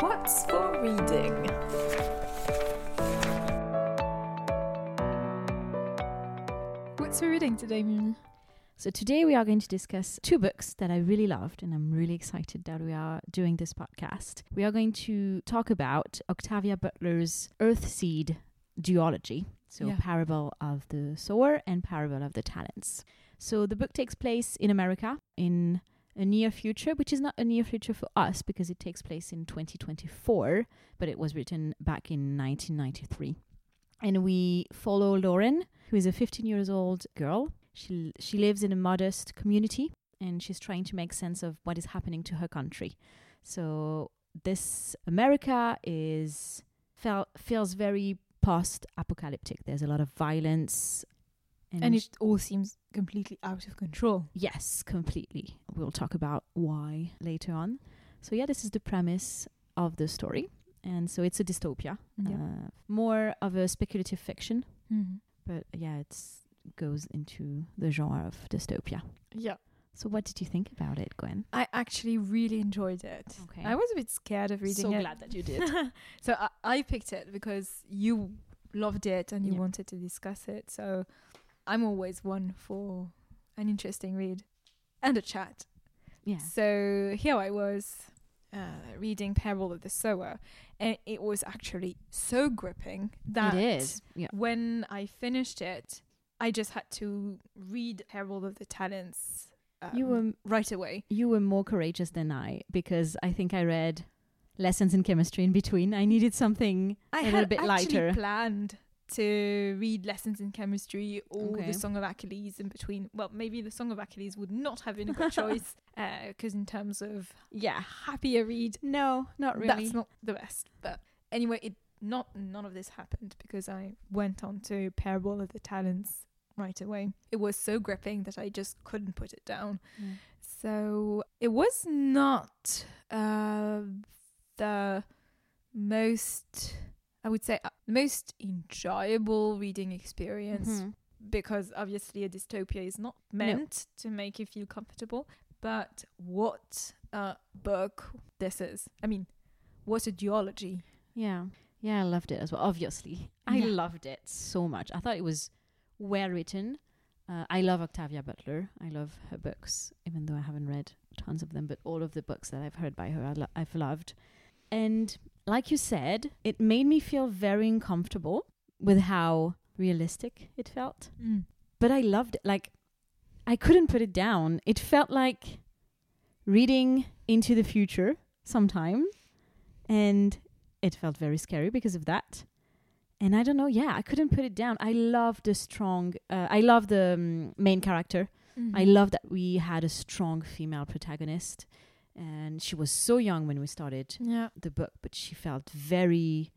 What's for reading? What's for reading today, Mimi? So today we are going to discuss two books that I really loved and I'm really excited that we are doing this podcast. We are going to talk about Octavia Butler's Earthseed duology. So Yeah. Parable of the Sower and Parable of the Talents. So the book takes place in America in a near future, which is not a near future for us because it takes place in 2024, but it was written back in 1993. And we follow Lauren, who is a 15 years old girl. She she lives in a modest community and she's trying to make sense of what is happening to her country. So this America is fel- feels very post-apocalyptic. There's a lot of violence And it all seems completely out of control. Yes, completely. We'll talk about why later on. So, yeah, this is the premise of the story. And so it's a dystopia, uh, more of a speculative fiction, Mhm. but yeah, it goes into the genre of dystopia. Yeah. So, what did you think about it, Gwen? I actually really enjoyed it. Okay. I was a bit scared of reading so it. So glad that you did. so I, I picked it because you loved it and you Yeah. wanted to discuss it. So I'm always one for an interesting read and a chat. yeah. So here I was uh, reading Parable of the Sower, and it was actually so gripping that it is. Yeah. when I finished it, I just had to read Parable of the Talents um, You were right away. you were more courageous than I because I think I read lessons in chemistry in between. I needed something I a little bit actually lighter. planned to read lessons in chemistry or Okay. the Song of Achilles in between. Well, maybe the Song of Achilles would not have been a good choice because in terms of Yeah. happier read, No, not really. that's not the best. But anyway, it not none of this happened because I went on to Parable of the Talents right away. It was so gripping that I just couldn't put it down. Mm. So it was not uh, the most, I would say, uh, most enjoyable reading experience Mhm. because obviously a dystopia is not meant to make you feel comfortable. But what a book this is! I mean, what a duology! Yeah. Yeah, I loved it as well. Obviously. I Yeah. loved it so much. I thought it was well written. Uh, I love Octavia Butler. I love her books, even though I haven't read tons of them, but all of the books that I've heard by her, I lo- I've loved. And like you said, it made me feel very uncomfortable with how realistic it felt. But I loved it. Like, I couldn't put it down. It felt like reading into the future sometime. And it felt very scary because of that. And I don't know, yeah, I couldn't put it down. I love the strong, uh, I love the um, main character. Mm-hmm. I love that we had a strong female protagonist. And she was so young when we started Yeah. the book, but she felt very,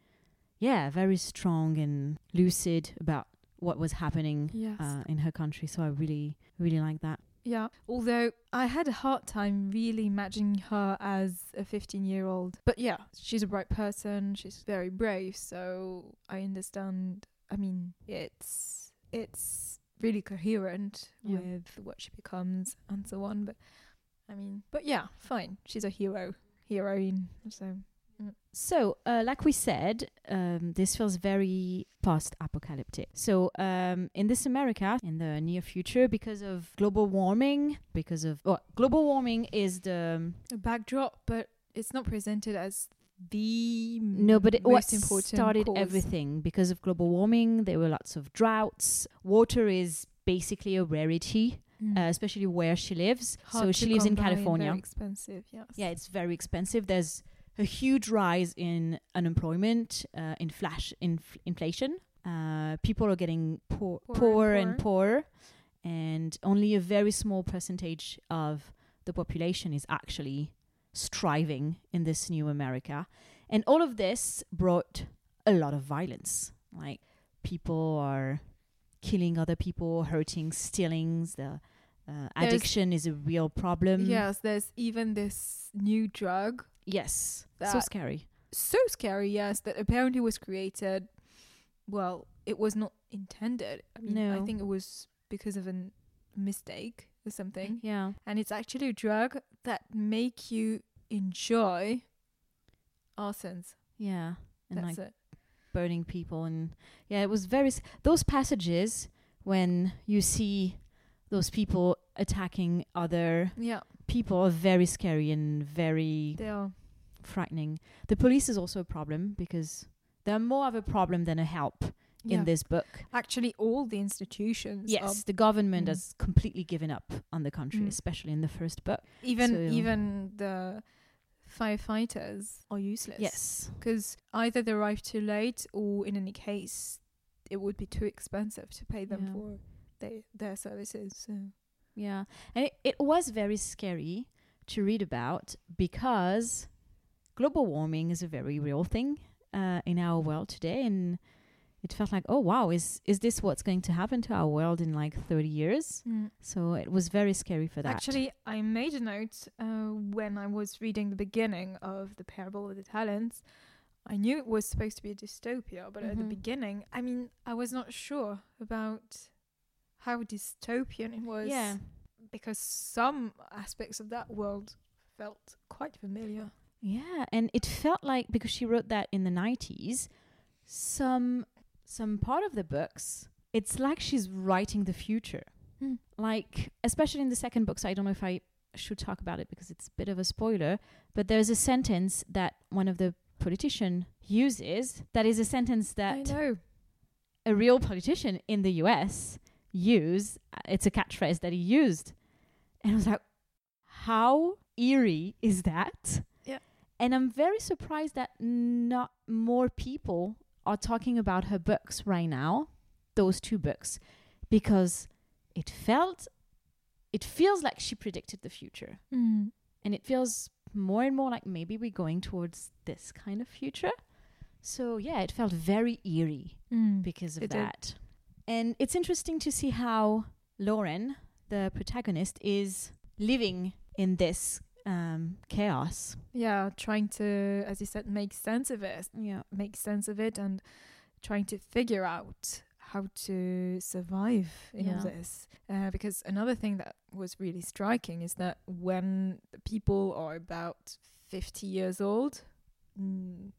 yeah, very strong and lucid about what was happening Yes. uh, in her country. So I really, really like that. Yeah, although I had a hard time really imagining her as a 15 year old. But yeah, she's a bright person, she's very brave, so I understand. I mean, it's it's really coherent Yeah. with what she becomes and so on, but I mean, but yeah, fine. She's a hero, heroine, so So, uh, like we said, um, this feels very post-apocalyptic. So, um, in this America, in the near future, because of global warming, because of well, global warming is the a backdrop, but it's not presented as the no, but it most important started cause. everything because of global warming. There were lots of droughts. Water is basically a rarity, Mm. uh, especially where she lives. so she lives in come by and California. Expensive, yes. Yeah, it's very expensive. There's a huge rise in unemployment, uh, in flash inf- inflation. Uh, people are getting poor, Poorer and poorer and poorer, and only a very small percentage of the population is actually striving in this new America. And all of this brought a lot of violence. Like people are killing other people, hurting, stealing. The uh, addiction is a real problem. Yes, there's even this new drug. Yes. so scary. So scary, yes, that apparently was created. Well, it was not intended. I mean, I think it was because of a mistake or something, Yeah. and it's actually a drug that make you enjoy arsons. Yeah. And That's like it. burning people and yeah, it was very s- those passages when you see those people attacking other Yeah, people are very scary and very they are. frightening. The police is also a problem because they're more of a problem than a help Yeah. in this book. Actually, all the institutions. Yes, the government Mm. has completely given up on the country, Mm. especially in the first book. even So- even the firefighters are useless. Yes. because either they arrive too late, or in any case, it would be too expensive to pay them Yeah. for their their services. So. Yeah. And it, it was very scary to read about because global warming is a very real thing uh, in our world today. And it felt like, oh, wow, is, is this what's going to happen to our world in like 30 years? So it was very scary for that. Actually, I made a note uh, when I was reading the beginning of the Parable of the Talents. I knew it was supposed to be a dystopia, but at the Mhm. beginning, I mean, I was not sure about how dystopian it was. yeah. because some aspects of that world felt quite familiar. Yeah, and it felt like because she wrote that in the 90s, some some part of the books, it's like she's writing the future. Mm. Like especially in the second book, so I don't know if I should talk about it because it's a bit of a spoiler, but there's a sentence that one of the politician uses that is a sentence I that know. a real politician in the US use. Uh, It's a catchphrase that he used. And I was like, how eerie is that? Yeah. And I'm very surprised that not more people are talking about her books right now, those two books, because it felt, it feels like she predicted the future. Mm. And it feels more and more like maybe we're going towards this kind of future. So yeah, it felt very eerie Mm. because of It did. And it's interesting to see how Lauren, the protagonist, is living in this um, chaos. Yeah, trying to, as you said, make sense of it, Yeah. make sense of it, and trying to figure out how to survive in all Yeah. this. Uh, because another thing that was really striking is that when the people are about 50 years old, mm,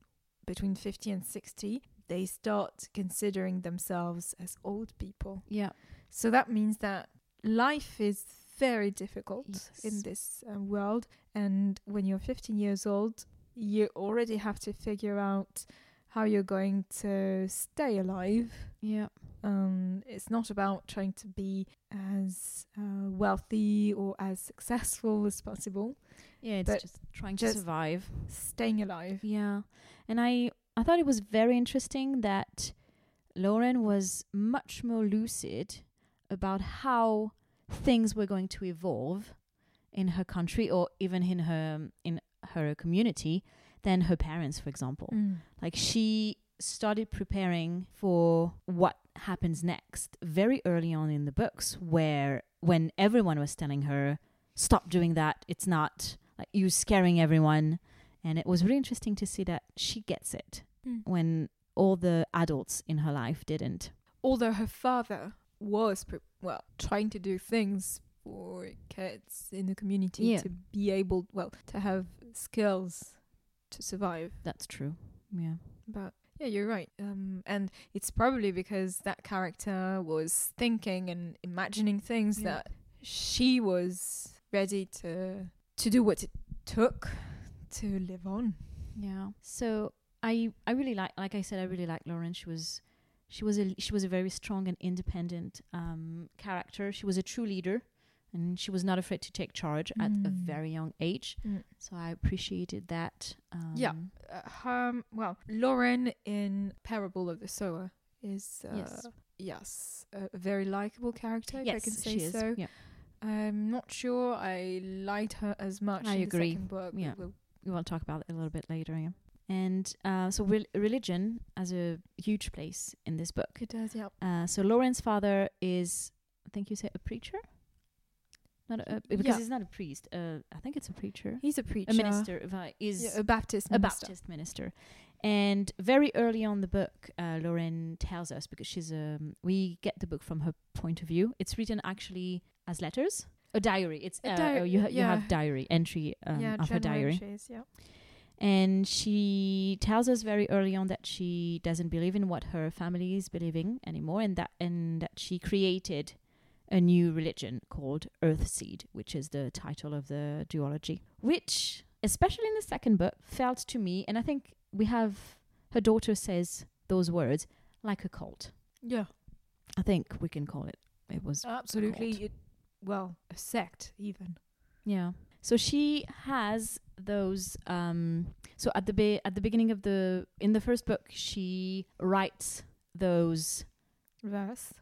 between 50 and 60, they start considering themselves as old people. Yeah. So that means that life is very difficult in this uh, world. And when you're 15 years old, you already have to figure out how you're going to stay alive. Yeah. Um, it's not about trying to be as uh, wealthy or as successful as possible. Yeah. It's just trying just- to survive. Staying alive. Yeah. And I, I thought it was very interesting that Lauren was much more lucid about how things were going to evolve in her country or even in her um, in her community than her parents, for example. Mm. Like she started preparing for what happens next very early on in the books, where when everyone was telling her, stop doing that, it's not like you scaring everyone. And it was really interesting to see that she gets it Mm. when all the adults in her life didn't. Although her father was, pre- well, trying to do things for kids in the community Yeah. to be able, well, to have skills to survive. That's true. Yeah. But yeah, you're right. Um, and it's probably because that character was thinking and imagining things Yeah. that she was ready to to do what it took to live on. Yeah. So I I really like like I said I really like Lauren. She was she was a she was a very strong and independent um character. She was a true leader and she was not afraid to take charge at a Mm. very young age. Mm. So I appreciated that. Um, Yeah. Uh, um, well, Lauren in Parable of the Sower is uh, Yes. yes, a very likable character. if I Yes, can say she is. so. Yeah. I'm not sure I liked her as much. I in agree. The second book. Yeah. We'll- We will talk about it a little bit later. Yeah. And uh, so rel religion has a huge place in this book. it does. Yeah. Uh, so Lauren's father is, I think you say, a preacher. Not a, uh, because Yeah. he's not a priest. Uh, I think it's a preacher. He's a preacher. a minister is Yeah, a Baptist. a minister. Baptist minister. And very early on the book, uh, Lauren tells us because she's um, we get the book from her point of view. It's written actually as letters. A diary. It's A uh, di- uh, you ha- you have diary entry um, yeah, of her diary. entries, yeah. And she tells us very early on that she doesn't believe in what her family is believing anymore, and that and that she created a new religion called Earthseed, which is the title of the duology. Which, especially in the second book, felt to me, and I think we have her daughter says those words like a cult. Yeah, I think we can call it. It was absolutely. It, well, a sect even. Yeah. So she has those. Um, so at the be- at the beginning of the in the first book, she writes those Verse.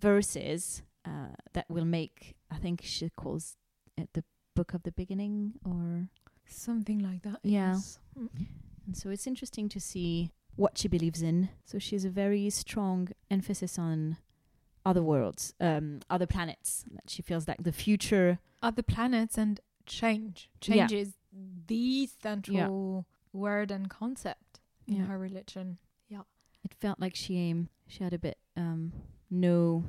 verses uh, that will make. I think she calls it the book of the beginning, or Something like that. Yeah. yes. Mm. and so it's interesting to see what she believes in. So she has a very strong emphasis on other worlds, um, other planets. That she feels like the future. Other planets and change. Yeah. Is the central word and concept in Yeah. her religion. Yeah. it felt like she um, she had a bit um, no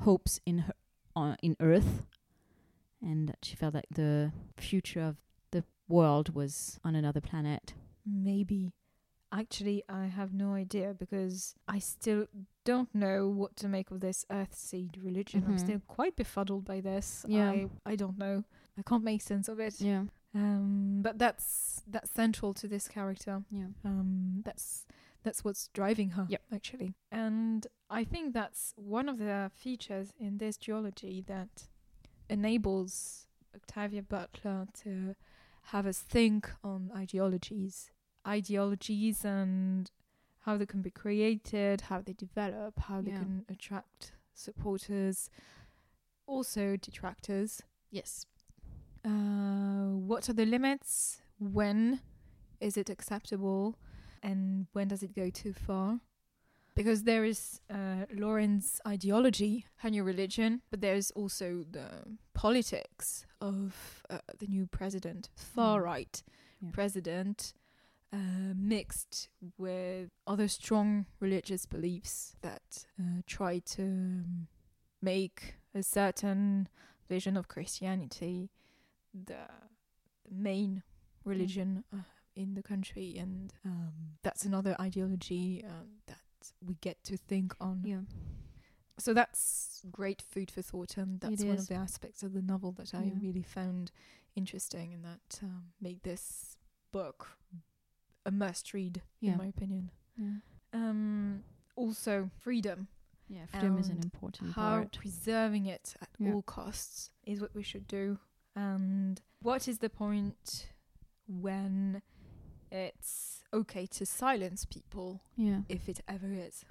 hopes in her uh, in Earth, and that she felt like the future of the world was on another planet. Maybe. Actually, I have no idea because I still don't know what to make of this Earthseed religion. I'm Mhm. still quite befuddled by this. Yeah. I, I don't know. I can't make sense of it. Yeah, Um, but that's that's central to this character. yeah, Um, that's that's what's driving her. Yep. actually. And I think that's one of the features in this duology that enables Octavia Butler to have us think on ideologies, ideologies, and how they can be created, how they develop, how they Yeah. can attract supporters, also detractors. yes, Uh, what are the limits? When is it acceptable? And when does it go too far? Because there is uh, Lauren's ideology, her new religion, but there's also the politics of uh, the new president, far Mm. right Yeah. president, uh, mixed with other strong religious beliefs that uh, try to um, make a certain vision of Christianity the main religion uh, in the country, and um, that's another ideology uh, that we get to think on. yeah, So that's great food for thought, and that's It one is. of the aspects of the novel that I Yeah. really found interesting, and that um, made this book a must-read, Yeah. in my opinion. yeah. Um, also, freedom. Yeah, freedom is an important how part. preserving it at all costs is what we should do. And what is the point when it's okay to silence people, Yeah, if it ever is?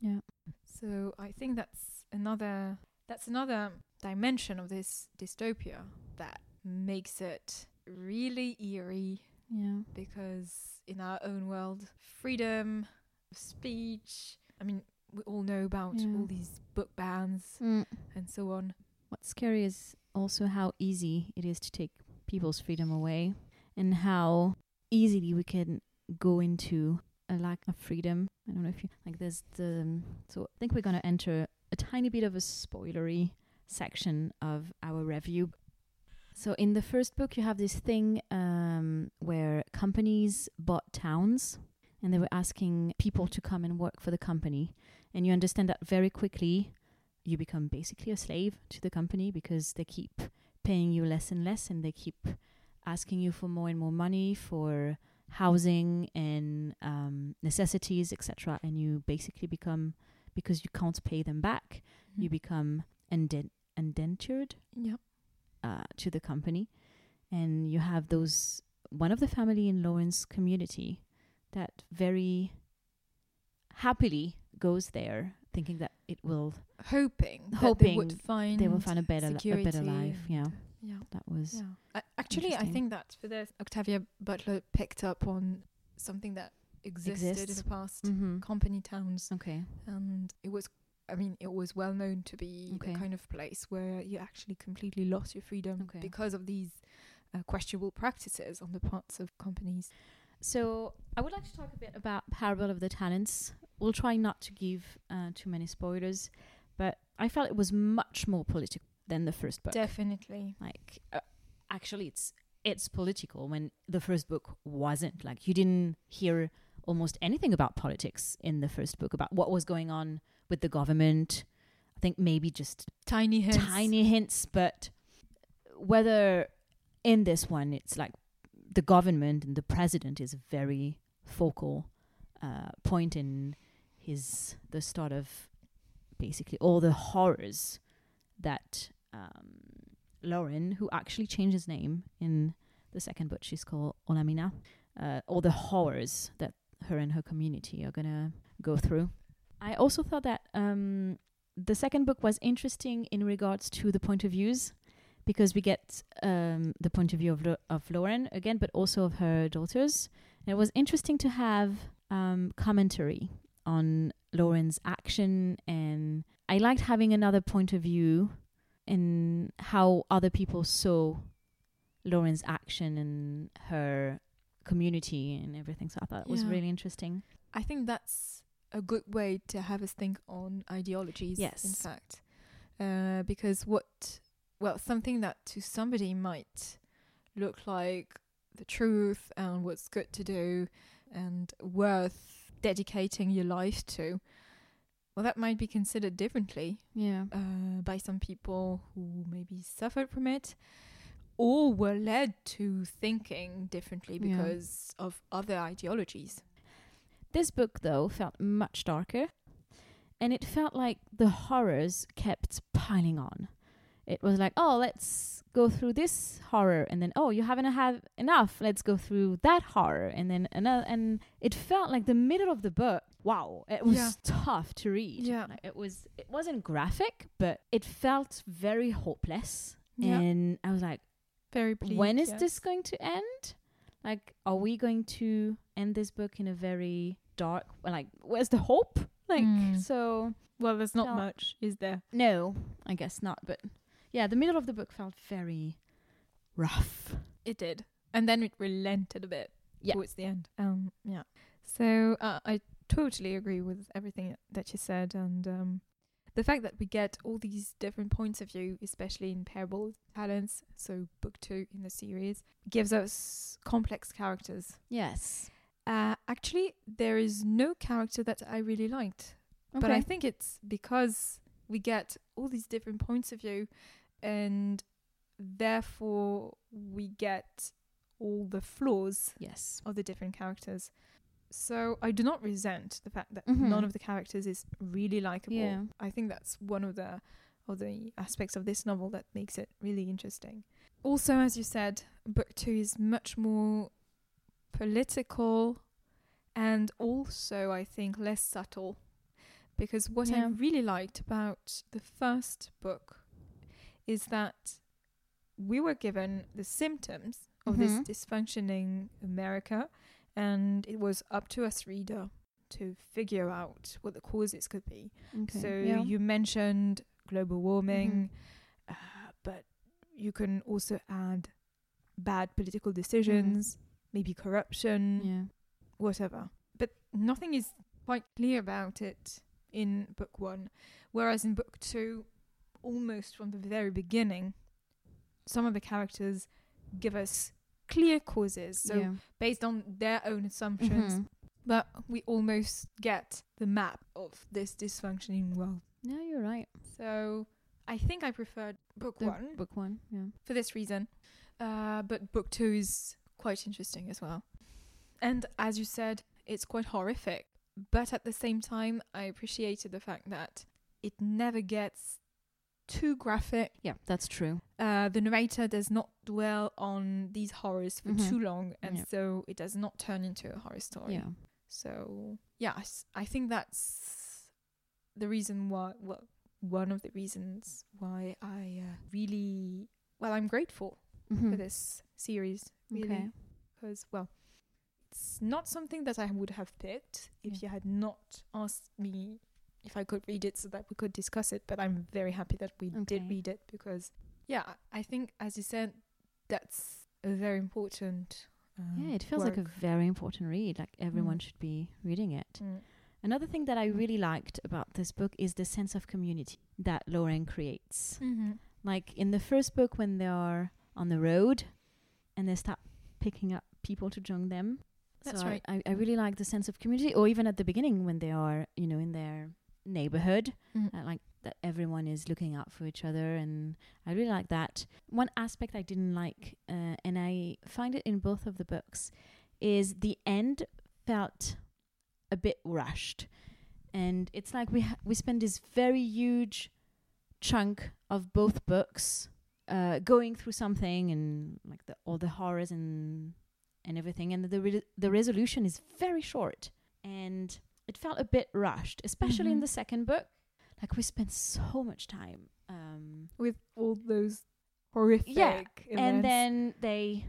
yeah, So I think that's another that's another dimension of this dystopia that makes it really eerie yeah, because in our own world, freedom of speech. I mean, we all know about Yeah. all these book bans Mm. and so on. What's scary is also how easy it is to take people's freedom away and how easily we can go into a lack of freedom. I don't know if you like there's the so I think we're going to enter a tiny bit of a spoilery section of our review. So in the first book you have this thing um, where companies bought towns and they were asking people to come and work for the company and you understand that very quickly you become basically a slave to the company because they keep paying you less and less and they keep asking you for more and more money for housing and um, necessities etc and you basically become because you can't pay them back you become indent- indentured yeah. uh, to the company and you have those one of the family in Lauren's community that very happily goes there thinking that it will Hoping, that they Hoping would find they will find a better a better life yeah Yeah. that was Yeah. I, actually, I think that for this, Octavia Butler picked up on something that existed Exists. in the past. Mhm. Company towns, okay and it was. I mean, it was well known to be Okay. the kind of place where you actually completely lost your freedom Okay. because of these uh, questionable practices on the parts of companies. So I would like to talk a bit about Parable of the Talents. We'll try not to give uh, too many spoilers, but I felt it was much more political. than the first book. Definitely. like uh, actually it's it's political when the first book wasn't like you didn't hear almost anything about politics in the first book about what was going on with the government i think maybe just Tiny hints. tiny hints but whether in this one it's like the government and the president is a very focal uh, point in his the start of basically all the horrors that um, Lauren, who actually changed his name in the second book, she's called Olamina, uh, all the horrors that her and her community are gonna go through. I also thought that um, the second book was interesting in regards to the point of views because we get um, the point of view of, Lo- of Lauren again, but also of her daughters. And it was interesting to have um, commentary on Lauren's action, and I liked having another point of view in how other people saw Lauren's action and her community and everything. So I thought it was Yeah. really interesting. I think that's a good way to have us think on ideologies. Yes, In fact, uh, because what, well, something that to somebody might look like the truth and what's good to do and worth dedicating your life to, well, that might be considered differently Yeah. uh, by some people who maybe suffered from it or were led to thinking differently Yeah. because of other ideologies. This book, though, felt much darker, and it felt like the horrors kept piling on. It was like, oh, let's go through this horror, and then, oh, you haven't had enough. Let's go through that horror, and then another. And it felt like the middle of the book. Wow, it was Yeah. tough to read. Yeah. It was. It wasn't graphic, but it felt very hopeless. Yeah. And I was like, Very bleak. when is this going to end? Like, are we going to end this book in a very dark? Like, where's the hope? Like, Mm. so Well, there's not much, is there? no, I guess not. But yeah, the middle of the book felt very rough. It did, and then it relented a bit Yeah. towards the end. Um, yeah. So uh, I totally agree with everything that you said, and um, the fact that we get all these different points of view, especially in Parable Talents, so book two in the series, gives us complex characters. Yes, Uh, actually, there is no character that I really liked. But I think it's because we get all these different points of view, and therefore we get all the flaws yes, of the different characters. So I do not resent the fact that Mhm. none of the characters is really likable. Yeah. I think that's one of the of the aspects of this novel that makes it really interesting. Also, as you said, book two is much more political and also I think less subtle. Because what I really liked about the first book is that we were given the symptoms of Mhm. this dysfunctioning America and it was up to us reader to figure out what the causes could be. okay. So yeah. you mentioned global warming, uh, but you can also add bad political decisions, maybe corruption, yeah, whatever. But nothing is quite clear about it in book one, whereas in book two, almost from the very beginning, some of the characters give us clear causes. So yeah. based on their own assumptions, Mhm. but we almost get the map of this dysfunctioning world. Yeah, you're right. So I think I preferred book The one book one. Yeah. for this reason. Uh, but book two is quite interesting as well. And as you said, it's quite horrific. But at the same time, I appreciated the fact that it never gets too graphic. Yeah, that's true. Uh, the narrator does not dwell on these horrors for Mhm. too long, and Yeah. so it does not turn into a horror story. Yeah. So yeah, I, s- I think that's the reason why. Well, one of the reasons why I uh, really well, I'm grateful for Mhm. this series. Really, Okay. because well, it's not something that I would have picked if Yeah. you had not asked me if I could read it so that we could discuss it. But I'm very happy that we Okay. did read it because yeah, I think as you said, that's a very important. Uh, Yeah, it feels like a very important read. Like everyone Mm. should be reading it. Mm. Another thing that I really liked about this book is the sense of community that Lauren creates. Mm-hmm. Like in the first book, when they are on the road and they start picking up people to join them. That's so right. I, I really like the sense of community, or even at the beginning when they are, you know, in their neighborhood, Mm. uh, like that everyone is looking out for each other, and I really like that. One aspect I didn't like, uh, and I find it in both of the books, is the end felt a bit rushed, and it's like we ha- we spend this very huge chunk of both books uh, going through something and like the, all the horrors and and everything, and the re- the resolution is very short, and it felt a bit rushed, especially in Mhm. the second book. Like we spent so much time. Um, With all those horrific Yeah, events. and then they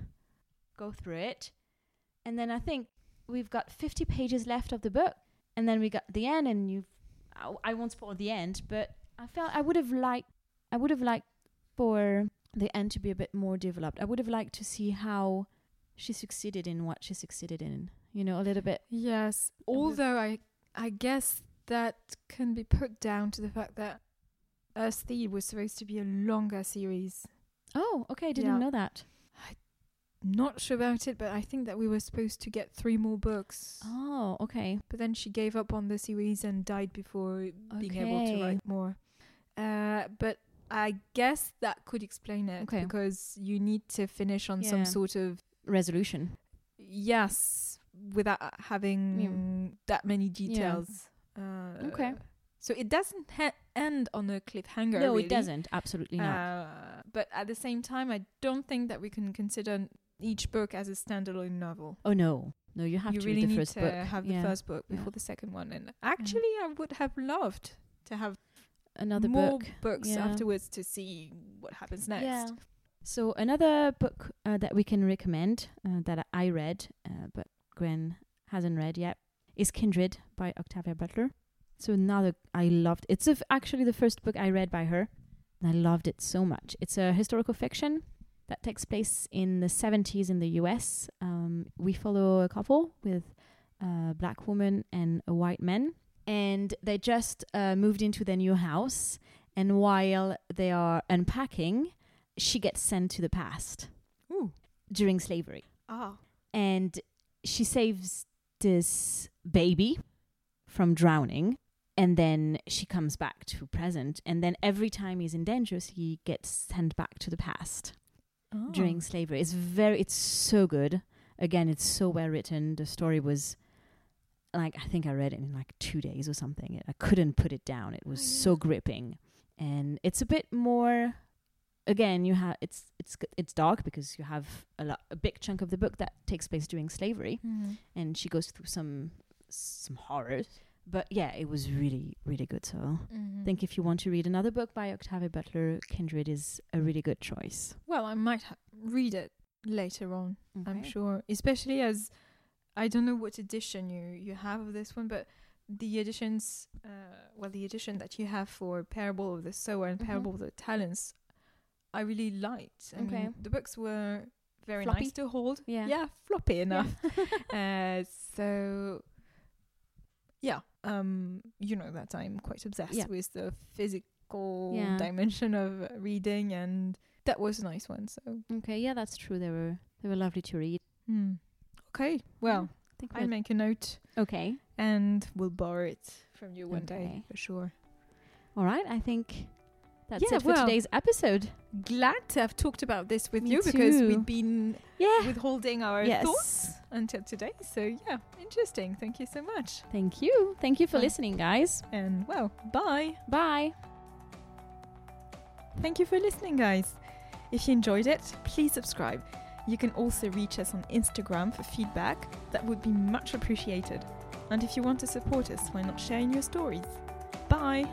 go through it and then i think we've got 50 pages left of the book and then we got the end and you I, I won't spoil the end but i felt i would have liked i would have liked for the end to be a bit more developed i would have liked to see how she succeeded in what she succeeded in you know a little bit Yes, although I I guess that can be put down to the fact that Earthseed was supposed to be a longer series. oh okay didn't Yeah. know that I'm Not sure about it, but I think that we were supposed to get three more books. oh okay But then she gave up on the series and died before being able to write more. Uh, but I guess that could explain it Okay. because you need to finish on Yeah. some sort of resolution yes without having that many details. Uh, Okay. So it doesn't ha- end on a cliffhanger. no really. it doesn't absolutely not Uh, but at the same time, I don't think that we can consider each book as a standalone novel. oh no no you have you to really read the need first to book have Yeah. the first book Yeah. before the second one. And actually, I would have loved to have another more book books yeah. afterwards to see what happens next. So another book uh, that we can recommend uh, that I read, uh, but Gwen hasn't read yet, is Kindred by Octavia Butler. So another I loved. It's actually the first book I read by her, and I loved it so much. It's a historical fiction that takes place in the 70s in the U.S. Um, we follow a couple with a black woman and a white man, and they just uh, moved into their new house. And while they are unpacking, she gets sent to the past Ooh. during slavery. Ah. and she saves this baby from drowning and then she comes back to present. And then every time he's in danger he gets sent back to the past Oh. during slavery. It's very it's so good. Again it's so well written. The story was like i think i read it in like two days or something. I couldn't put it down. It was Oh, so gripping. And it's a bit more again you have it's it's g- it's dark because you have a lot a big chunk of the book that takes place during slavery Mhm. and she goes through some some horrors but yeah it was really really good so Mhm. i think if you want to read another book by octavia butler kindred is a really good choice Well, I might ha- read it later on. I'm sure, especially as I don't know what edition you you have of this one, but the editions, uh, well, the edition that you have for Parable of the Sower and Mhm. Parable of the Talents, I really liked. I Okay. mean, the books were very Floppy? nice to hold. Yeah. yeah, floppy enough. Yeah. uh, so yeah, um, you know that I'm quite obsessed Yeah. with the physical Yeah. dimension of reading, and that was a nice one. So okay yeah that's true they were they were lovely to read Hmm. Okay, well, I think I'll we're- make a note okay and we'll borrow it from you one day for sure. all right i think that's Yeah, it for well- today's episode Glad to have talked about this with Me you because too. we've been yeah withholding our yes thoughts until today. So, yeah, interesting. Thank you so much. thank you thank you for listening guys And, well, bye. bye Thank you for listening, guys. If you enjoyed it, please subscribe. You can also reach us on Instagram for feedback. That would be much appreciated. And if you want to support us, why not sharing your stories? Bye.